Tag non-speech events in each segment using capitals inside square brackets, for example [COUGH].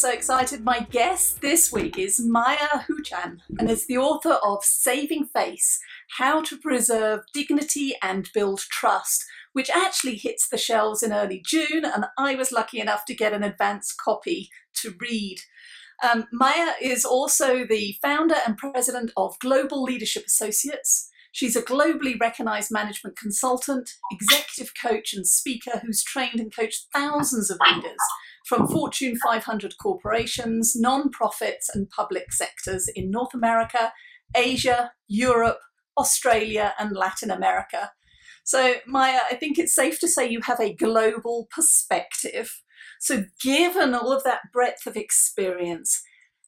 so excited. My guest this week is Maya Hu-Chan and is the author of Saving Face How to Preserve Dignity and Build Trust, which actually hits the shelves in early June. And I was lucky enough to get an advance copy to read. Um, Maya is also the founder and president of Global Leadership Associates. She's a globally recognized management consultant, executive coach, and speaker who's trained and coached thousands of leaders from Fortune 500 corporations, non-profits, and public sectors in North America, Asia, Europe, Australia, and Latin America. So, Maya, I think it's safe to say you have a global perspective. So, given all of that breadth of experience,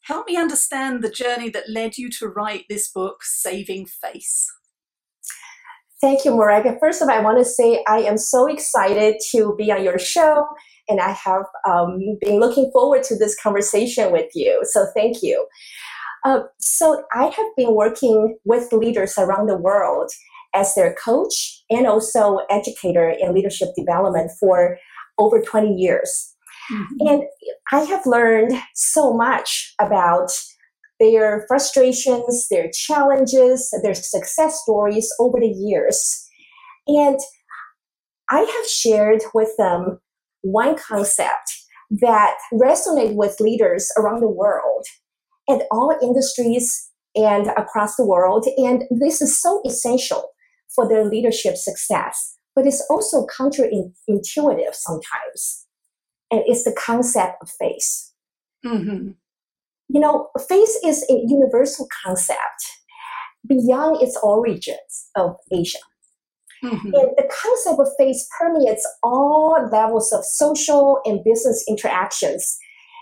help me understand the journey that led you to write this book, Saving Face. Thank you, Morega. First of all, I want to say I am so excited to be on your show, and I have um, been looking forward to this conversation with you. So, thank you. Uh, so, I have been working with leaders around the world as their coach and also educator in leadership development for over 20 years. Mm-hmm. And I have learned so much about their frustrations, their challenges, their success stories over the years. And I have shared with them one concept that resonates with leaders around the world at all industries and across the world. And this is so essential for their leadership success, but it's also counterintuitive sometimes. And it's the concept of face. Mm-hmm you know, face is a universal concept beyond its origins of Asia. Mm-hmm. And the concept of face permeates all levels of social and business interactions.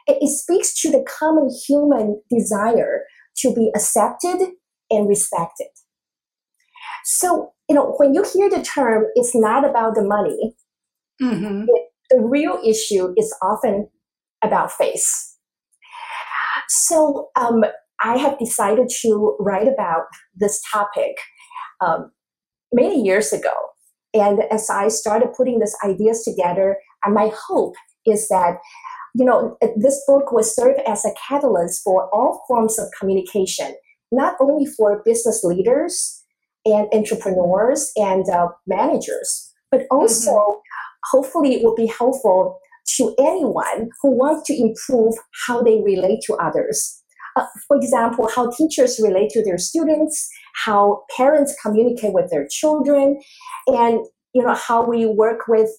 It, it speaks to the common human desire to be accepted and respected. So, you know, when you hear the term, it's not about the money. Mm-hmm. It, the real issue is often about face. So um, I have decided to write about this topic um, many years ago. And as I started putting these ideas together, and my hope is that you know this book will serve as a catalyst for all forms of communication, not only for business leaders and entrepreneurs and uh, managers, but also mm-hmm. hopefully it will be helpful to anyone who wants to improve how they relate to others. Uh, for example, how teachers relate to their students, how parents communicate with their children, and you know how we work with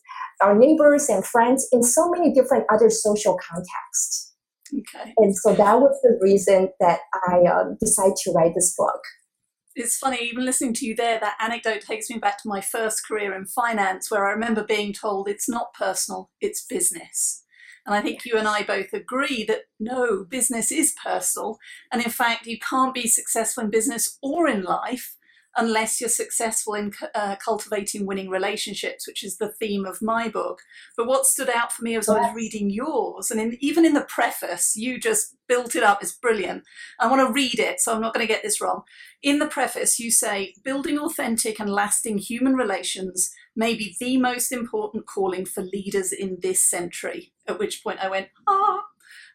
our neighbors and friends in so many different other social contexts. Okay. And so that was the reason that I uh, decided to write this book it's funny, even listening to you there, that anecdote takes me back to my first career in finance, where I remember being told it's not personal, it's business. And I think you and I both agree that no, business is personal. And in fact, you can't be successful in business or in life unless you're successful in uh, cultivating winning relationships, which is the theme of my book. But what stood out for me as I was reading yours, and in, even in the preface, you just built it up. It's brilliant. I want to read it, so I'm not going to get this wrong. In the preface, you say, building authentic and lasting human relations may be the most important calling for leaders in this century. At which point I went, ah.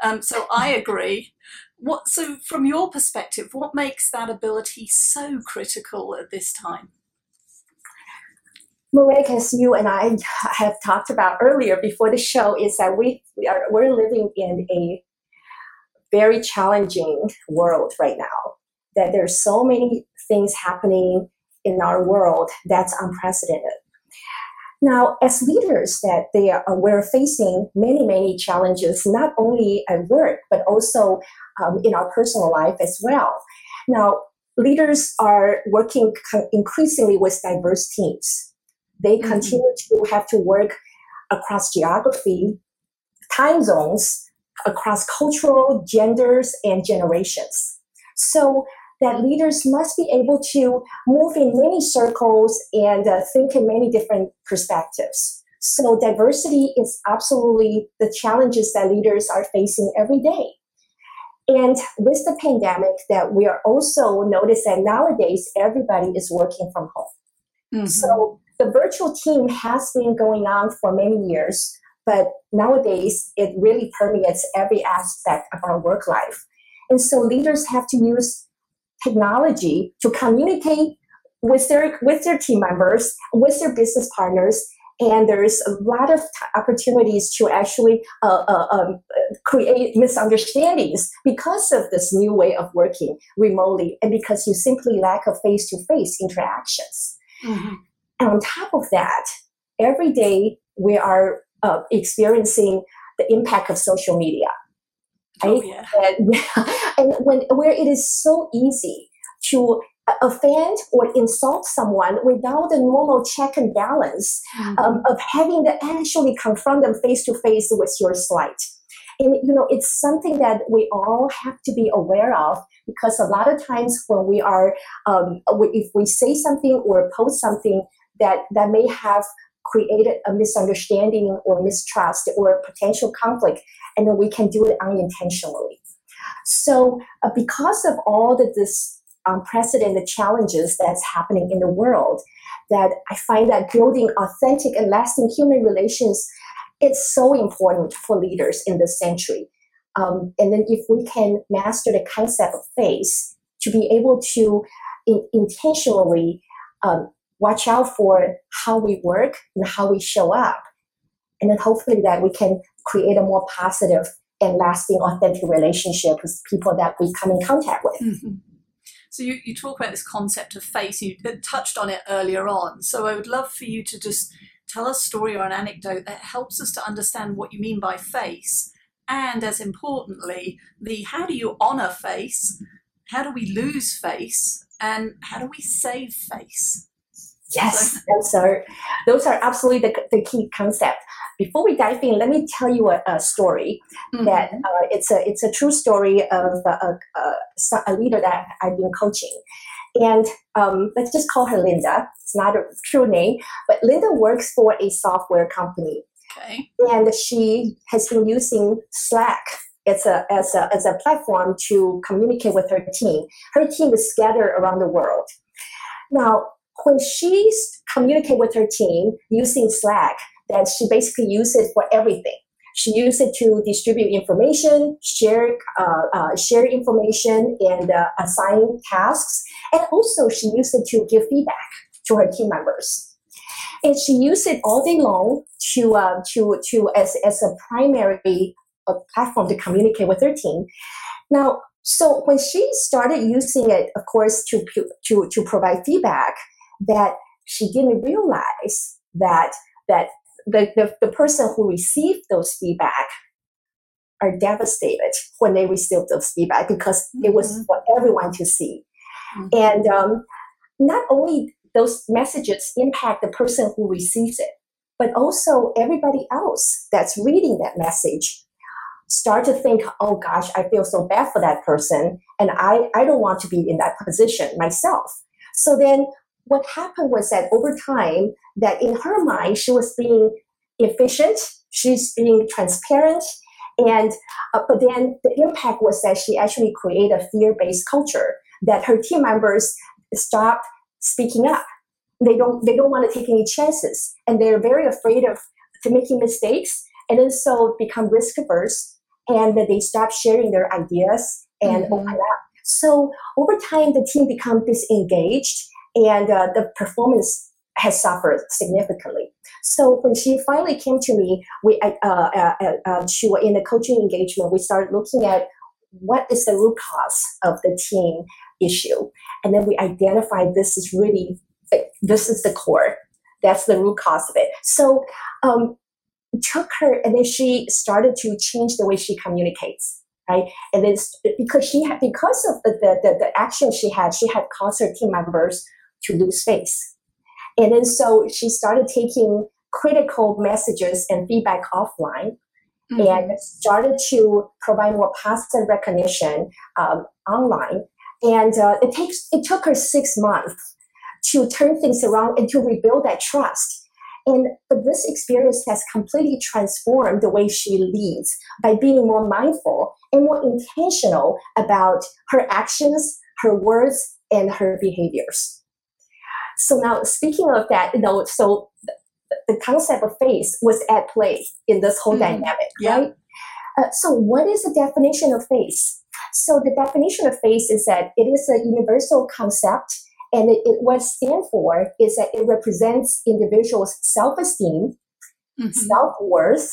Um, so I [LAUGHS] agree. What so from your perspective, what makes that ability so critical at this time? Marek, as you and I have talked about earlier before the show, is that we, we are we're living in a very challenging world right now. That there's so many things happening in our world that's unprecedented. Now, as leaders, that they are, we're facing many, many challenges, not only at work but also um, in our personal life as well. Now, leaders are working increasingly with diverse teams. They mm-hmm. continue to have to work across geography, time zones, across cultural, genders, and generations. So that leaders must be able to move in many circles and uh, think in many different perspectives. So diversity is absolutely the challenges that leaders are facing every day. And with the pandemic, that we are also notice that nowadays everybody is working from home. Mm-hmm. So the virtual team has been going on for many years, but nowadays it really permeates every aspect of our work life. And so leaders have to use technology to communicate with their with their team members, with their business partners, and there's a lot of t- opportunities to actually uh, uh, um, create misunderstandings because of this new way of working remotely, and because you simply lack of face-to-face interactions. Mm-hmm. And on top of that, every day we are uh, experiencing the impact of social media. Oh, right? Oh, yeah. and, [LAUGHS] and when where it is so easy to offend or insult someone without the normal check and balance mm-hmm. um, of having to actually confront them face to face with your slight. And you know, it's something that we all have to be aware of because a lot of times when we are, um, if we say something or post something that that may have created a misunderstanding or mistrust or potential conflict, and then we can do it unintentionally. So, uh, because of all of this unprecedented challenges that's happening in the world, that I find that building authentic and lasting human relations it's so important for leaders in this century. Um, and then if we can master the concept of face, to be able to in, intentionally um, watch out for how we work and how we show up. And then hopefully that we can create a more positive and lasting authentic relationship with people that we come in contact with. Mm-hmm. So you, you talk about this concept of face, you touched on it earlier on. So I would love for you to just tell a story or an anecdote that helps us to understand what you mean by face. And as importantly, the how do you honor face? How do we lose face? And how do we save face? Yes, those are those are absolutely the, the key concept. Before we dive in, let me tell you a, a story mm-hmm. that uh, it's a it's a true story of a, a, a leader that I've been coaching, and um, let's just call her Linda. It's not a true name, but Linda works for a software company, okay. and she has been using Slack as a, as a as a platform to communicate with her team. Her team is scattered around the world. Now, when she communicate with her team using Slack, that she basically uses it for everything. She used it to distribute information, share uh, uh, share information, and uh, assign tasks. And also, she used it to give feedback to her team members. And she used it all day long to uh, to to as as a primary uh, platform to communicate with her team. Now, so when she started using it, of course, to to to provide feedback, that she didn't realize that that the, the, the person who received those feedback are devastated when they receive those feedback because mm-hmm. it was mm-hmm. for everyone to see. Mm-hmm. And um, not only those messages impact the person who receives it, but also everybody else that's reading that message start to think, oh gosh, I feel so bad for that person, and I, I don't want to be in that position myself. So then what happened was that over time, that in her mind, she was being efficient, she's being transparent, and uh, but then the impact was that she actually created a fear-based culture that her team members stopped speaking up. They don't they don't want to take any chances, and they're very afraid of making mistakes, and then so become risk averse, and they stop sharing their ideas and mm-hmm. open up. So over time, the team become disengaged and uh, the performance has suffered significantly. So when she finally came to me, we uh, uh, uh, uh she was in the coaching engagement, we started looking at what is the root cause of the team issue, and then we identified this is really this is the core. That's the root cause of it. So um, took her, and then she started to change the way she communicates right? And then because she had because of the, the, the action she had, she had caused her team members to lose face. And then so she started taking critical messages and feedback offline mm-hmm. and started to provide more positive recognition um, online. And uh, it takes it took her six months to turn things around and to rebuild that trust. And but this experience has completely transformed the way she leads by being more mindful and more intentional about her actions, her words, and her behaviors. So now speaking of that, you know, so the concept of face was at play in this whole mm-hmm. dynamic, yeah. right? Uh, so, what is the definition of face? So, the definition of face is that it is a universal concept, and it, it what it stands for is that it represents individuals' self-esteem, mm-hmm. self-worth,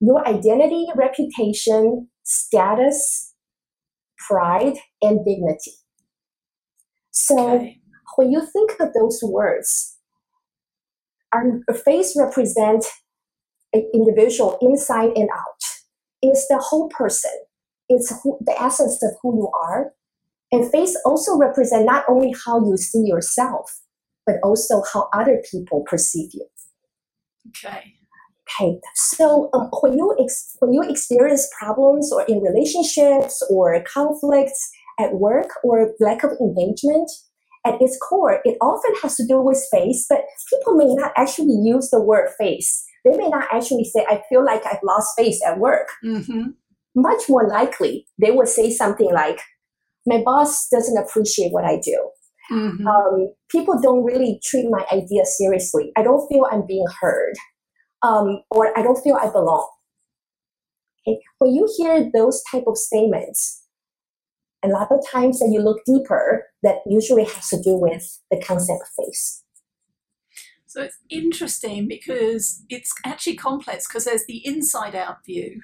your identity, reputation, status, pride, and dignity. So, okay. When you think of those words, our face represent an individual inside and out. It's the whole person. It's who, the essence of who you are. And face also represent not only how you see yourself, but also how other people perceive you. Okay. Okay, so um, when you ex- when you experience problems or in relationships or conflicts at work or lack of engagement, at its core, it often has to do with face, but people may not actually use the word face. They may not actually say, I feel like I've lost face at work. Mm-hmm. Much more likely, they would say something like, My boss doesn't appreciate what I do. Mm-hmm. Um, people don't really treat my ideas seriously. I don't feel I'm being heard. Um, or I don't feel I belong. Okay? When you hear those type of statements, a lot of times that you look deeper, that usually has to do with the concept of face. So it's interesting because it's actually complex because there's the inside out view.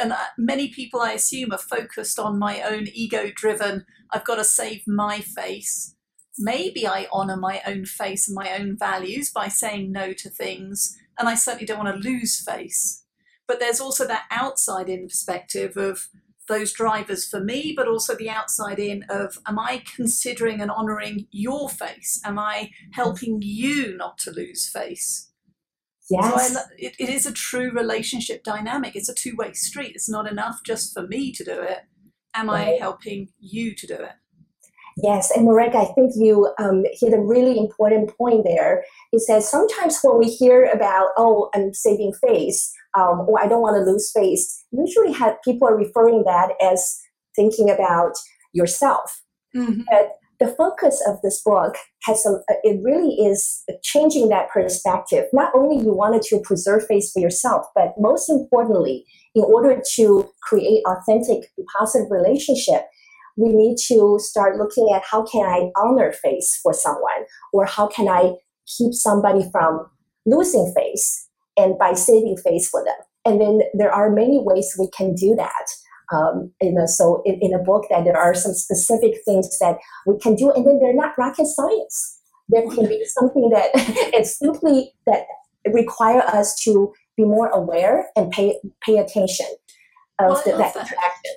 And uh, many people, I assume, are focused on my own ego driven, I've got to save my face. Maybe I honor my own face and my own values by saying no to things. And I certainly don't want to lose face. But there's also that outside in perspective of those drivers for me, but also the outside in of am I considering and honoring your face? Am I helping you not to lose face? Yes. So I, it, it is a true relationship dynamic. It's a two way street. It's not enough just for me to do it. Am right. I helping you to do it? Yes, and Marek, I think you um, hit a really important point there. Is says sometimes when we hear about, oh, I'm saving face, um, or I don't want to lose face, usually have, people are referring that as thinking about yourself. Mm-hmm. But the focus of this book has a, it really is changing that perspective. Not only you wanted to preserve face for yourself, but most importantly, in order to create authentic, positive relationship, we need to start looking at how can I honor face for someone, or how can I keep somebody from losing face, and by saving face for them. And then there are many ways we can do that. Um, you know, so in, in a book that there are some specific things that we can do, and then they're not rocket science. There can be [LAUGHS] something that [LAUGHS] it's simply that require us to be more aware and pay pay attention of the, that, that interaction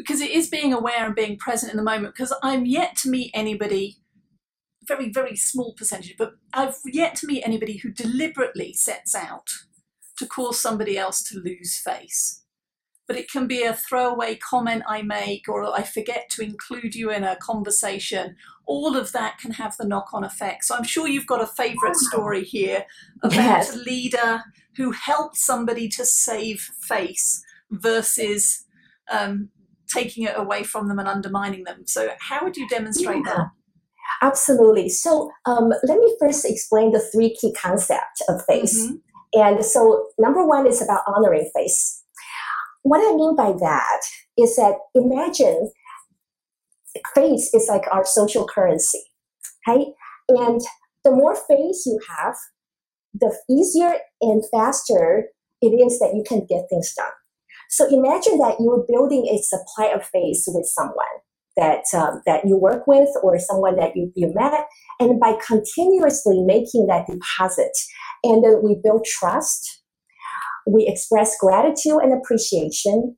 because it is being aware and being present in the moment because i'm yet to meet anybody very very small percentage but i've yet to meet anybody who deliberately sets out to cause somebody else to lose face. But it can be a throwaway comment i make or i forget to include you in a conversation. All of that can have the knock-on effect. So i'm sure you've got a favorite story here about yes. a leader who helped somebody to save face versus um, taking it away from them and undermining them. So, how would you demonstrate yeah. that? Absolutely. So, um, let me first explain the three key concepts of face. Mm-hmm. And so, number one is about honoring face. What I mean by that is that imagine face is like our social currency, right? And the more face you have, the easier and faster it is that you can get things done. So imagine that you're building a supply of face with someone that um, that you work with or someone that you, you met, and by continuously making that deposit, and then we build trust, we express gratitude and appreciation,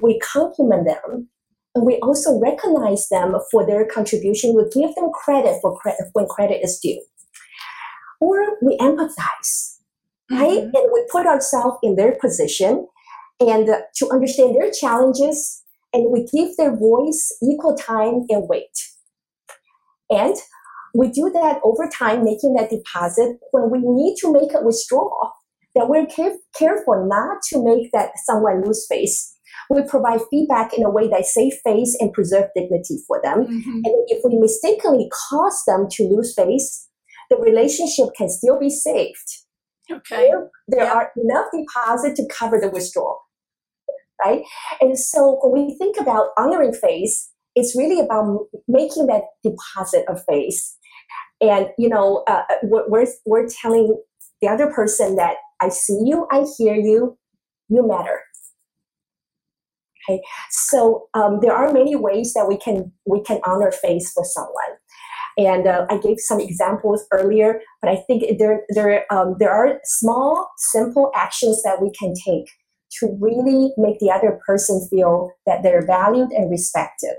we compliment them, and we also recognize them for their contribution. We give them credit for credit when credit is due, or we empathize, right? Mm-hmm. And we put ourselves in their position and to understand their challenges, and we give their voice equal time and weight. And we do that over time, making that deposit when we need to make a withdrawal, that we're careful not to make that someone lose face. We provide feedback in a way that save face and preserve dignity for them. Mm-hmm. And if we mistakenly cause them to lose face, the relationship can still be saved. Okay. There, there Yeah. are enough deposit to cover the withdrawal, right? And so when we think about honoring face, it's really about making that deposit of face. And, you know, uh, uh, we're, we're, telling the other person that I see you, I hear you, you matter. Okay, so um, there are many ways that we can we can honor face for someone, and uh, I gave some examples earlier. But I think there there um, there are small, simple actions that we can take to really make the other person feel that they're valued and respected.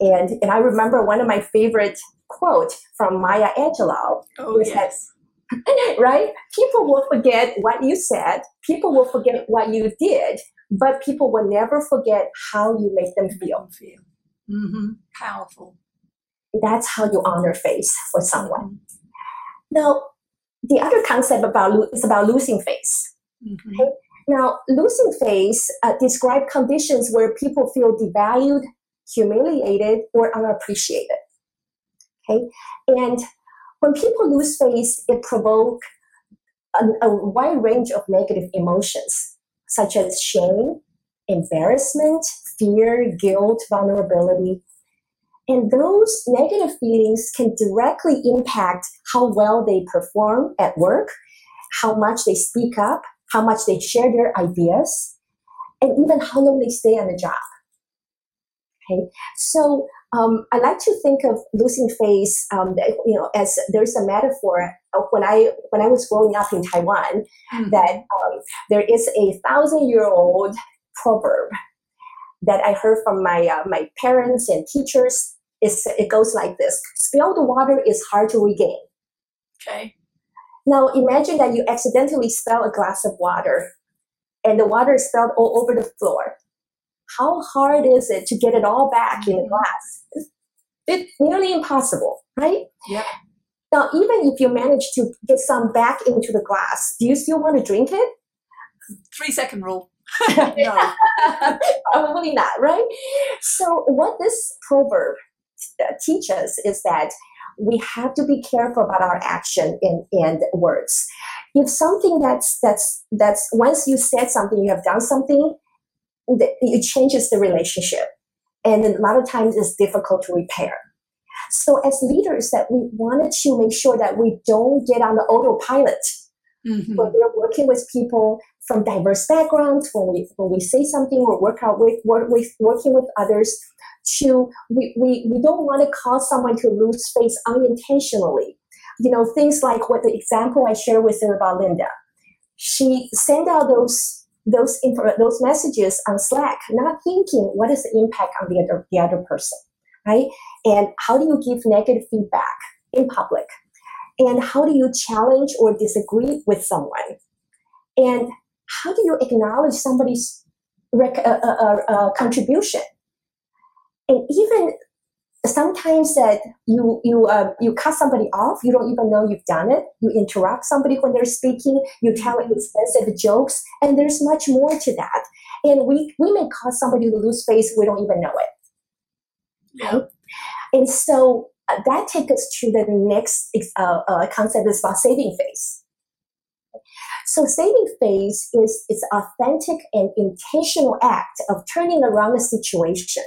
And and I remember one of my favorite quote from Maya Angelou Oh, that- yes. [LAUGHS] right? People will forget what you said, people will forget what you did, but people will never forget how you make them feel. Feel. hmm Powerful. That's how you honor face for someone. Mhm. Now, the other concept about lo- is about losing face. Mhm. Now, losing face uh, describe conditions where people feel devalued, humiliated, or unappreciated. Okay, and when people lose face, it provoke a, a wide range of negative emotions, such as shame, embarrassment, fear, guilt, vulnerability. And those negative feelings can directly impact how well they perform at work, how much they speak up, how much they share their ideas, and even how long they stay on the job. Okay, so um, I like to think of losing face, um, you know, as there's a metaphor. Of when I when I was growing up in Taiwan, Mhm. that um, there is a thousand year old proverb that I heard from my uh, my parents and teachers. It's, it goes like this: "Spilled water is hard to regain." Okay. Now imagine that you accidentally spill a glass of water, and the water is spilled all over the floor. How hard is it to get it all back in the Mhm. glass? It's, it's nearly impossible, right? Yep. Now, even if you manage to get some back into the glass, do you still want to drink it? Three second rule. [LAUGHS] no. Probably not, right? So, what this proverb uh, teaches is that we have to be careful about our action and, and words. If something that's that's that's once you said something, you have done something, it changes the relationship, and a lot of times it's difficult to repair. So, as leaders, that we wanted to make sure that we don't get on the autopilot Mhm. when we're working with people from diverse backgrounds, when we when we say something or work out with work with working with others, to we, we, we don't want to cause someone to lose face unintentionally. You know, things like what the example I shared with her about Linda. She sent out those those info, those messages on Slack, not thinking what is the impact on the other the other person, right? And how do you give negative feedback in public? And how do you challenge or disagree with someone? And how do you acknowledge somebody's rec- uh, uh, uh, uh, contribution? And even sometimes that you you uh, you cut somebody off, you don't even know you've done it. You interrupt somebody when they're speaking. You tell expensive jokes, and there's much more to that. And we we may cause somebody to lose face. We don't even know it. Yeah. And so uh, that takes us to the next uh, uh, concept is about saving face. So saving face is its authentic and intentional act of turning around a situation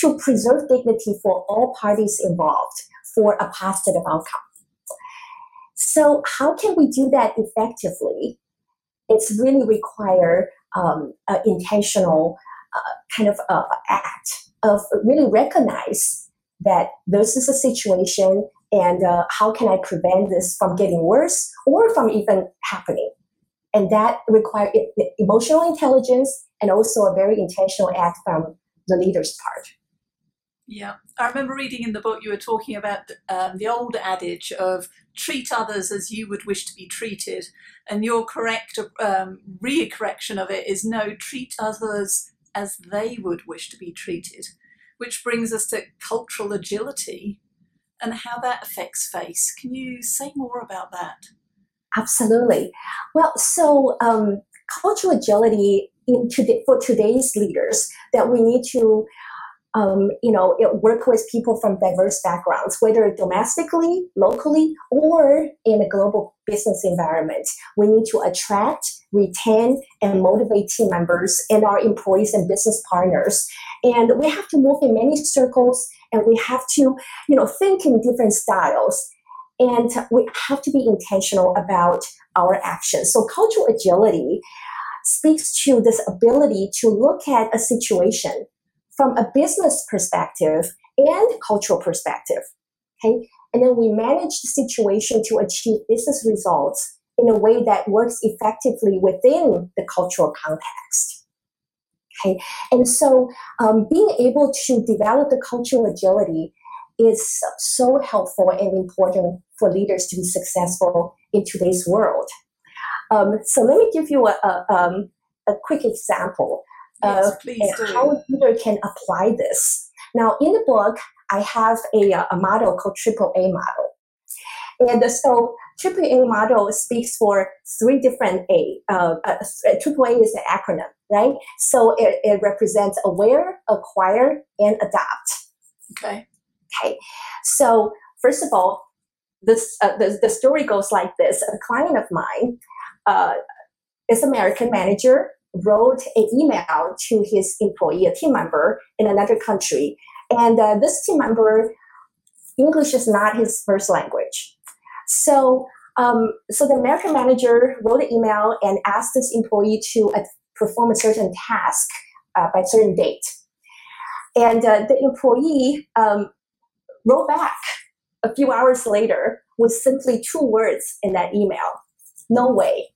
to preserve dignity for all parties involved for a positive outcome. So how can we do that effectively? It's really require um, an intentional uh, kind of uh, act of really recognize that this is a situation and uh, how can I prevent this from getting worse or from even happening? And that requires emotional intelligence and also a very intentional act from the leader's part. Yeah, I remember reading in the book you were talking about um, the old adage of treat others as you would wish to be treated, and your correct um, re-correction of it is no, treat others as they would wish to be treated, which brings us to cultural agility and how that affects face. Can you say more about that? Absolutely. Well, so um, cultural agility in for today's leaders that we need to um, you know, it work with people from diverse backgrounds, whether domestically, locally, or in a global business environment. We need to attract, retain, and motivate team members and our employees and business partners. And we have to move in many circles, and we have to, you know, think in different styles. And we have to be intentional about our actions. So cultural agility speaks to this ability to look at a situation from a business perspective and cultural perspective. Okay, and then we manage the situation to achieve business results in a way that works effectively within the cultural context. Okay, and so um, being able to develop the cultural agility is so helpful and important for leaders to be successful in today's world. Um, so let me give you a, a, um, a quick example yes, of how a leader can apply this. Now, in the book, I have a, a model called Triple A model. And so Triple A model speaks for three different A. Uh, uh, Triple A is an acronym, right? So it, it represents aware, acquire, and adopt. Okay. Okay. So first of all, this uh, the, the story goes like this: A client of mine uh, is American manager wrote an email to his employee, a team member in another country. And uh, this team member, English is not his first language. So, um, so the American manager wrote an email and asked this employee to uh, perform a certain task uh, by a certain date. And uh, the employee um, wrote back a few hours later with simply two words in that email no way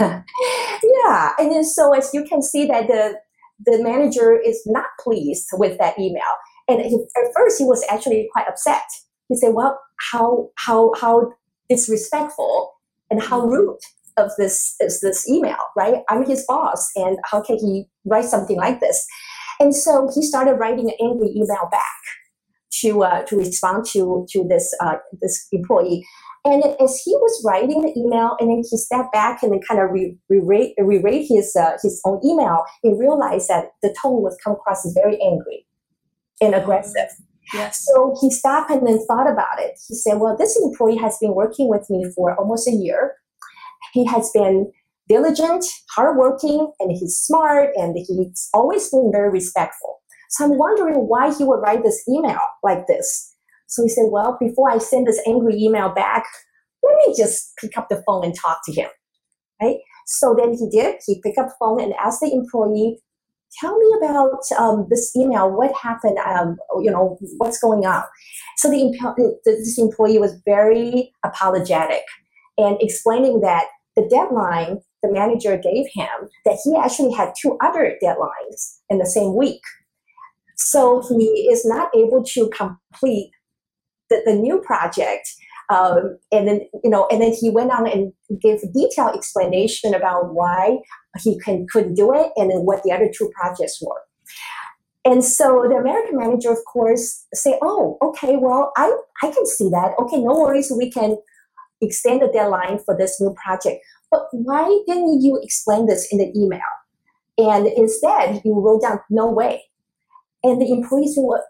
yeah, and then so as you can see that the the manager is not pleased with that email, and he, at first he was actually quite upset. He said, "Well, how how how disrespectful and how rude of this is this email, right? I'm his boss, and how can he write something like this?" And so he started writing an angry email back to uh, to respond to to this uh, this employee. And as he was writing the email, and then he stepped back and then kind of re- re- reread his uh, his own email, he realized that the tone was come across as very angry and aggressive. Yes. So he stopped and then thought about it. He said, "Well, this employee has been working with me for almost a year. He has been diligent, hardworking, and he's smart, and he's always been very respectful. So I'm wondering why he would write this email like this." So he said, Well, before I send this angry email back, let me just pick up the phone and talk to him. Right? So then he did. He picked up the phone and asked the employee, Tell me about um, this email. What happened? Um, you know, what's going on? So the, this employee was very apologetic and explaining that the deadline the manager gave him that he actually had two other deadlines in the same week. So he is not able to complete the, the new project. Um, and then you know, and then he went on and gave detailed explanation about why he can, couldn't do it, and then what the other two projects were. And so the American manager, of course, say, "Oh, okay, well, I I can see that. Okay, no worries, we can extend the deadline for this new project. But why didn't you explain this in the email? And instead, you wrote down no way. And the employee said, well,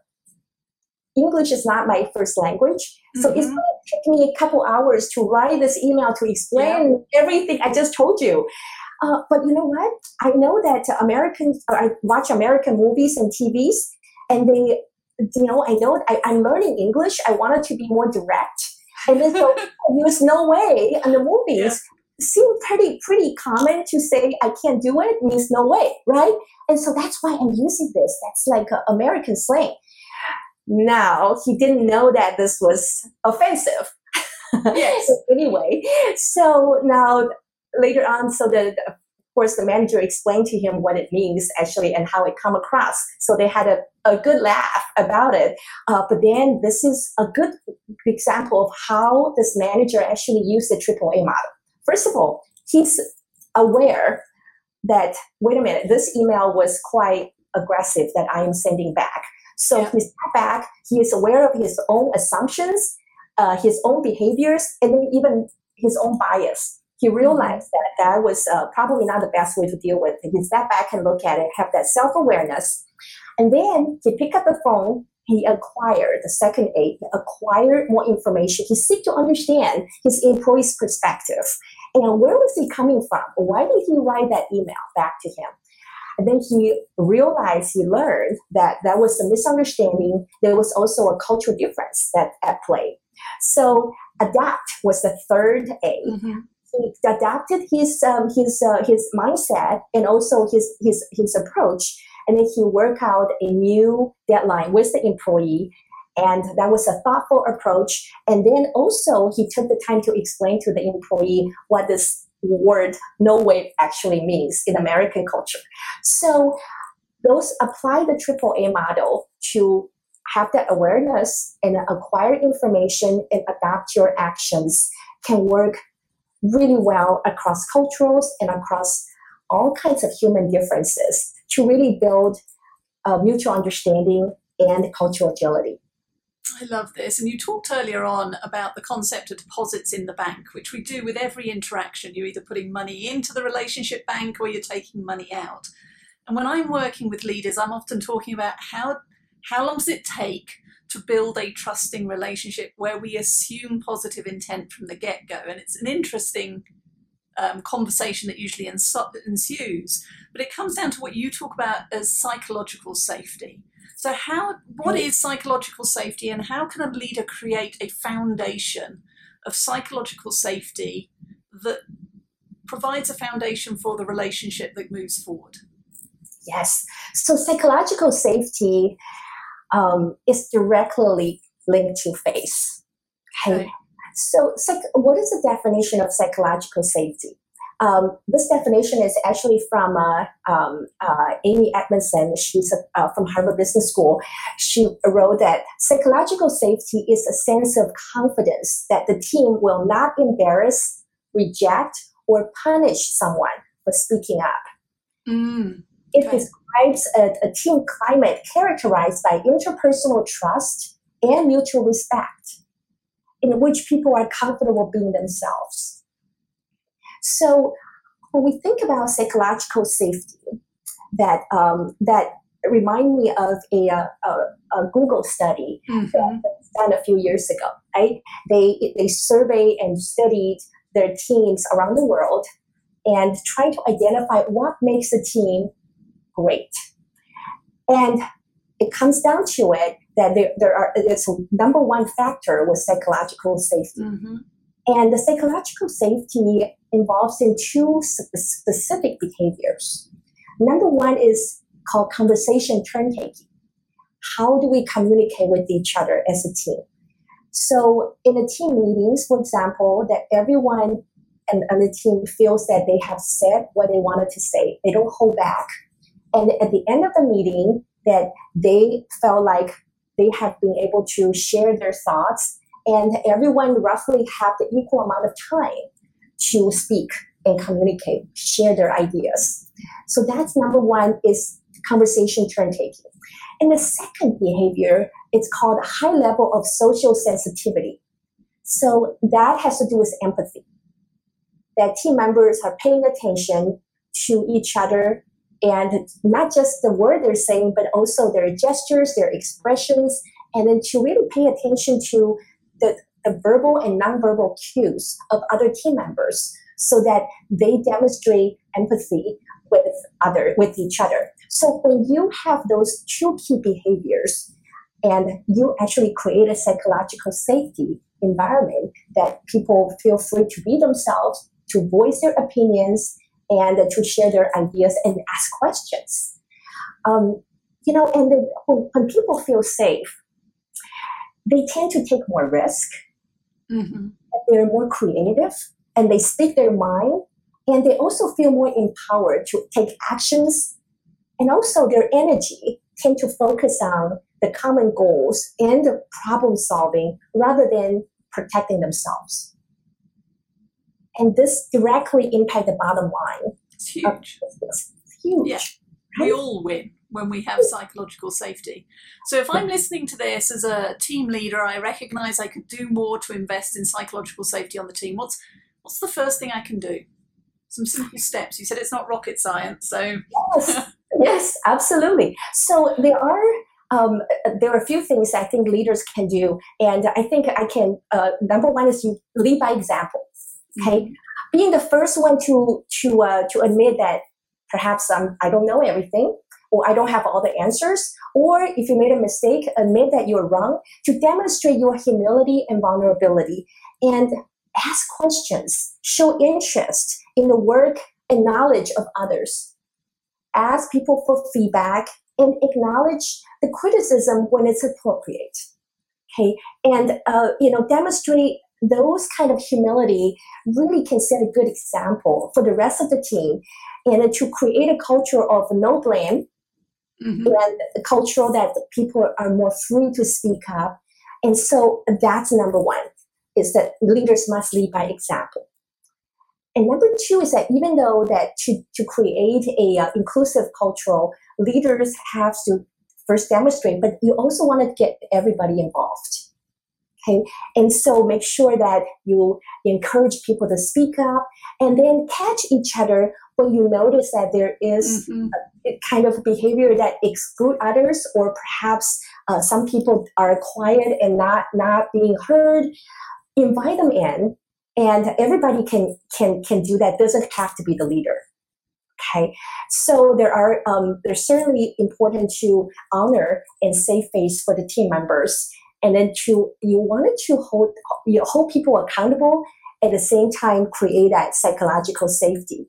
English is not my first language. Mm-hmm. So it's mm-hmm. going to take me a couple hours to write this email to explain yeah. everything I just told you. Uh, but you know what? I know that Americans, I watch American movies and TVs, and they, you know, I know I, am learning English. I wanted to be more direct. And then so [LAUGHS] use no way in the movies. Yeah. Seem pretty pretty common to say I can't do it means no way, right? And so that's why I'm using this. That's like American slang. Now he didn't know that this was offensive. Yes. [LAUGHS] so anyway, so now later on, so the of course the manager explained to him what it means actually and how it come across. So they had a, a good laugh about it. Uh, but then this is a good example of how this manager actually used the AAA model. First of all, he's aware that wait a minute, this email was quite aggressive that I am sending back. So yeah. he stepped back. He is aware of his own assumptions, uh, his own behaviors, and then even his own bias. He mm-hmm. realized that that was uh, probably not the best way to deal with it. He stepped back and look at it, have that self awareness, And then he picked up the phone. He acquired the second aid, acquired more information. He seek to understand his employee's perspective. And where was he coming from? Why did he write that email back to him? And then he realized, he learned that that was a misunderstanding. There was also a cultural difference that at play. So adapt was the third A. Mm-hmm. He adapted his um, his uh, his mindset and also his his his approach, and then he worked out a new deadline with the employee. And that was a thoughtful approach. And then also he took the time to explain to the employee what this word no way actually means in American culture. So those apply the triple A model to have that awareness and acquire information and adapt your actions can work really well across cultures and across all kinds of human differences to really build a mutual understanding and cultural agility. I love this. And you talked earlier on about the concept of deposits in the bank, which we do with every interaction. You're either putting money into the relationship bank or you're taking money out. And when I'm working with leaders, I'm often talking about how how long does it take to build a trusting relationship where we assume positive intent from the get go? And it's an interesting um, conversation that usually ensues. But it comes down to what you talk about as psychological safety. So, how what is psychological safety, and how can a leader create a foundation of psychological safety that provides a foundation for the relationship that moves forward? Yes. So, psychological safety um, is directly linked to faith. Okay. okay. So, psych- what is the definition of psychological safety? Um, this definition is actually from uh, um, uh, Amy Edmondson. She's uh, from Harvard Business School. She wrote that psychological safety is a sense of confidence that the team will not embarrass, reject, or punish someone for speaking up. Mm, okay. It describes a, a team climate characterized by interpersonal trust and mutual respect, in which people are comfortable being themselves. So when we think about psychological safety, that um, that remind me of a, a, a Google study mm-hmm. done a few years ago. Right? They they surveyed and studied their teams around the world and try to identify what makes a team great. And it comes down to it that there, there are it's number one factor was psychological safety. Mm-hmm. And the psychological safety involves in two specific behaviors. Number one is called conversation turn taking. How do we communicate with each other as a team? So in the team meetings, for example, that everyone and, and the team feels that they have said what they wanted to say. They don't hold back. And at the end of the meeting, that they felt like they have been able to share their thoughts and everyone roughly have the equal amount of time to speak and communicate, share their ideas. So that's number one is conversation turn taking. And the second behavior it's called high level of social sensitivity. So that has to do with empathy. That team members are paying attention to each other and not just the word they're saying, but also their gestures, their expressions, and then to really pay attention to the, the verbal and nonverbal cues of other team members so that they demonstrate empathy with other with each other. So when you have those two key behaviors and you actually create a psychological safety environment that people feel free to be themselves to voice their opinions and to share their ideas and ask questions. Um, you know and then when, when people feel safe they tend to take more risk. Mm-hmm. They're more creative and they speak their mind and they also feel more empowered to take actions. And also their energy tend to focus on the common goals and the problem solving rather than protecting themselves. And this directly impact the bottom line. It's huge. It's huge. Yeah. we all win when we have psychological safety. So if I'm listening to this as a team leader, I recognize I could do more to invest in psychological safety on the team. What's what's the first thing I can do? Some simple steps. You said it's not rocket science, so yes. [LAUGHS] Yes, absolutely. So there are um, there are a few things I think leaders can do, and I think I can. Uh, number one is you lead by example. Okay, mm-hmm. being the first one to to uh, to admit that perhaps um, I don't know everything, or I don't have all the answers, or if you made a mistake, admit that you're wrong. To demonstrate your humility and vulnerability, and ask questions, show interest in the work and knowledge of others. Ask people for feedback and acknowledge the criticism when it's appropriate. Okay, and uh, you know, demonstrate those kind of humility really can set a good example for the rest of the team, and to create a culture of no blame mm-hmm. and a culture that people are more free to speak up. And so that's number one is that leaders must lead by example. And number two is that even though that to, to create a uh, inclusive cultural, leaders have to first demonstrate, but you also want to get everybody involved. Okay, and so make sure that you encourage people to speak up, and then catch each other when you notice that there is mm-hmm. kind of behavior that exclude others, or perhaps uh, some people are quiet and not not being heard. Invite them in, and everybody can can can do that. Doesn't have to be the leader. Okay, so there are um, they're certainly important to honor and save face for the team members, and then to you wanted to hold you hold people accountable at the same time create that psychological safety.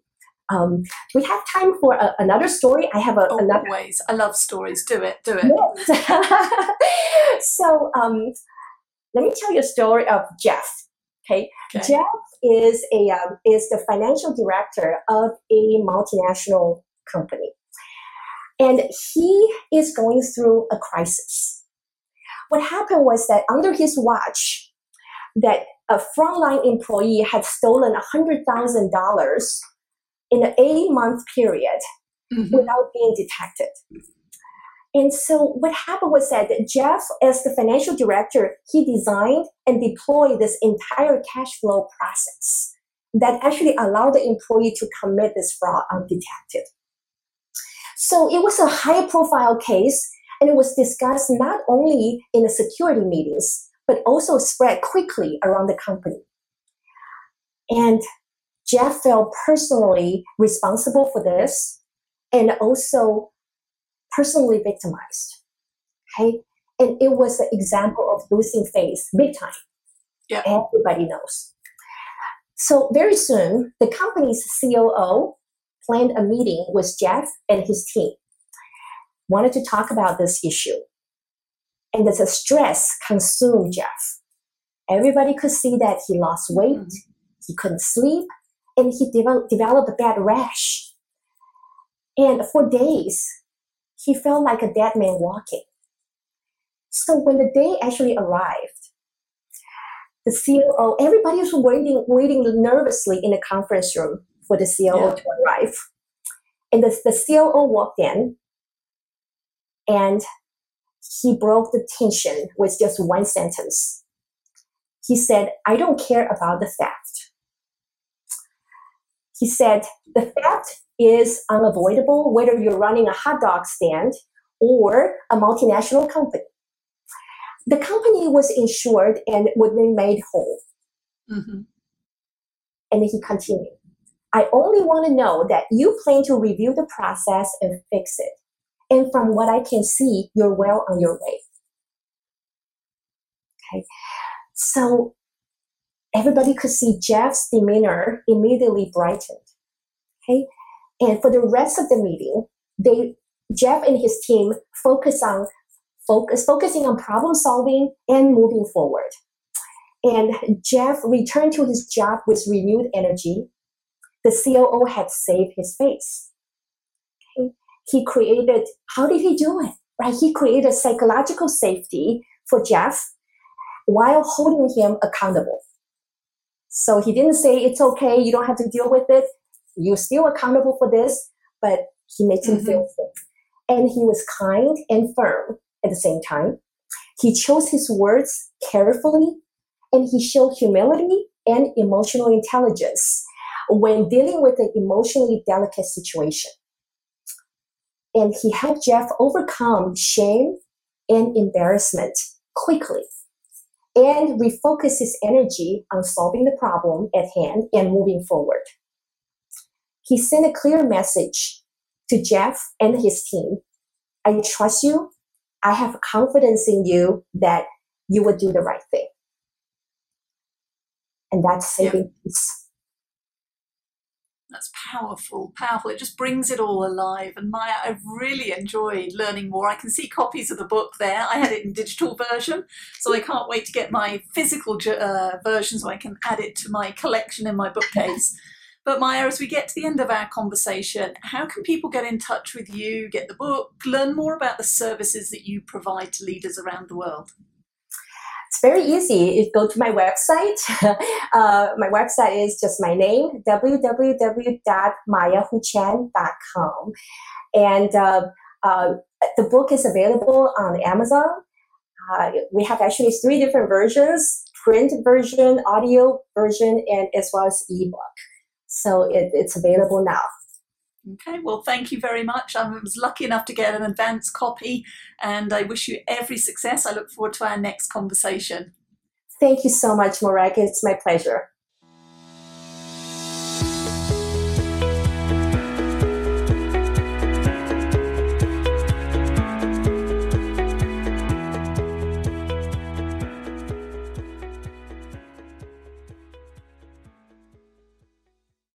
Um, we have time for a, another story. I have a, oh, another ways. I love stories. Do it. Do it. Yes. [LAUGHS] so um, let me tell you a story of Jeff. Okay, okay. Jeff is a um, is the financial director of a multinational company, and he is going through a crisis. What happened was that under his watch, that a frontline employee had stolen hundred thousand dollars in an eight month period mm-hmm. without being detected. And so what happened was that Jeff, as the financial director, he designed and deployed this entire cash flow process that actually allowed the employee to commit this fraud undetected. So it was a high profile case and it was discussed not only in the security meetings, but also spread quickly around the company. And Jeff felt personally responsible for this and also personally victimized. Okay? And it was an example of losing faith big time. Yeah. Everybody knows. So very soon, the company's COO planned a meeting with Jeff and his team. Wanted to talk about this issue. And the stress consumed Jeff. Everybody could see that he lost weight, mm-hmm. he couldn't sleep, and he developed, developed a bad rash. And for days, he felt like a dead man walking. So when the day actually arrived, the COO, everybody was waiting, waiting nervously in the conference room for the COO yeah. to arrive. And the, the COO walked in and he broke the tension with just one sentence. He said, I don't care about the theft. He said, the theft is unavoidable whether you're running a hot dog stand or a multinational company. The company was insured and would be made whole. Mm-hmm. And he continued, I only want to know that you plan to review the process and fix it. And from what I can see, you're well on your way. Okay. So everybody could see Jeff's demeanor immediately brightened. Okay. And for the rest of the meeting, they Jeff and his team focus on focus focusing on problem solving and moving forward. And Jeff returned to his job with renewed energy. The COO had saved his face. Okay. He created, how did he do it? Right? He created psychological safety for Jeff while holding him accountable. So he didn't say, it's okay, you don't have to deal with it you're still accountable for this, but he makes him mm-hmm. feel safe. And he was kind and firm at the same time. He chose his words carefully and he showed humility and emotional intelligence when dealing with an emotionally delicate situation. and he helped Jeff overcome shame and embarrassment quickly and refocus his energy on solving the problem at hand and moving forward. He sent a clear message to Jeff and his team I trust you. I have confidence in you that you will do the right thing. And that's saving peace. That's powerful, powerful. It just brings it all alive. And Maya, I've really enjoyed learning more. I can see copies of the book there. I had it in digital version, so I can't wait to get my physical uh, version so I can add it to my collection in my bookcase. But Maya, as we get to the end of our conversation, how can people get in touch with you, get the book, learn more about the services that you provide to leaders around the world? It's very easy. You go to my website. [LAUGHS] uh, my website is just my name, www.mayahuchan.com. And uh, uh, the book is available on Amazon. Uh, we have actually three different versions print version, audio version, and as well as ebook. So it, it's available now. Okay, well, thank you very much. I was lucky enough to get an advance copy, and I wish you every success. I look forward to our next conversation. Thank you so much, Morag. It's my pleasure.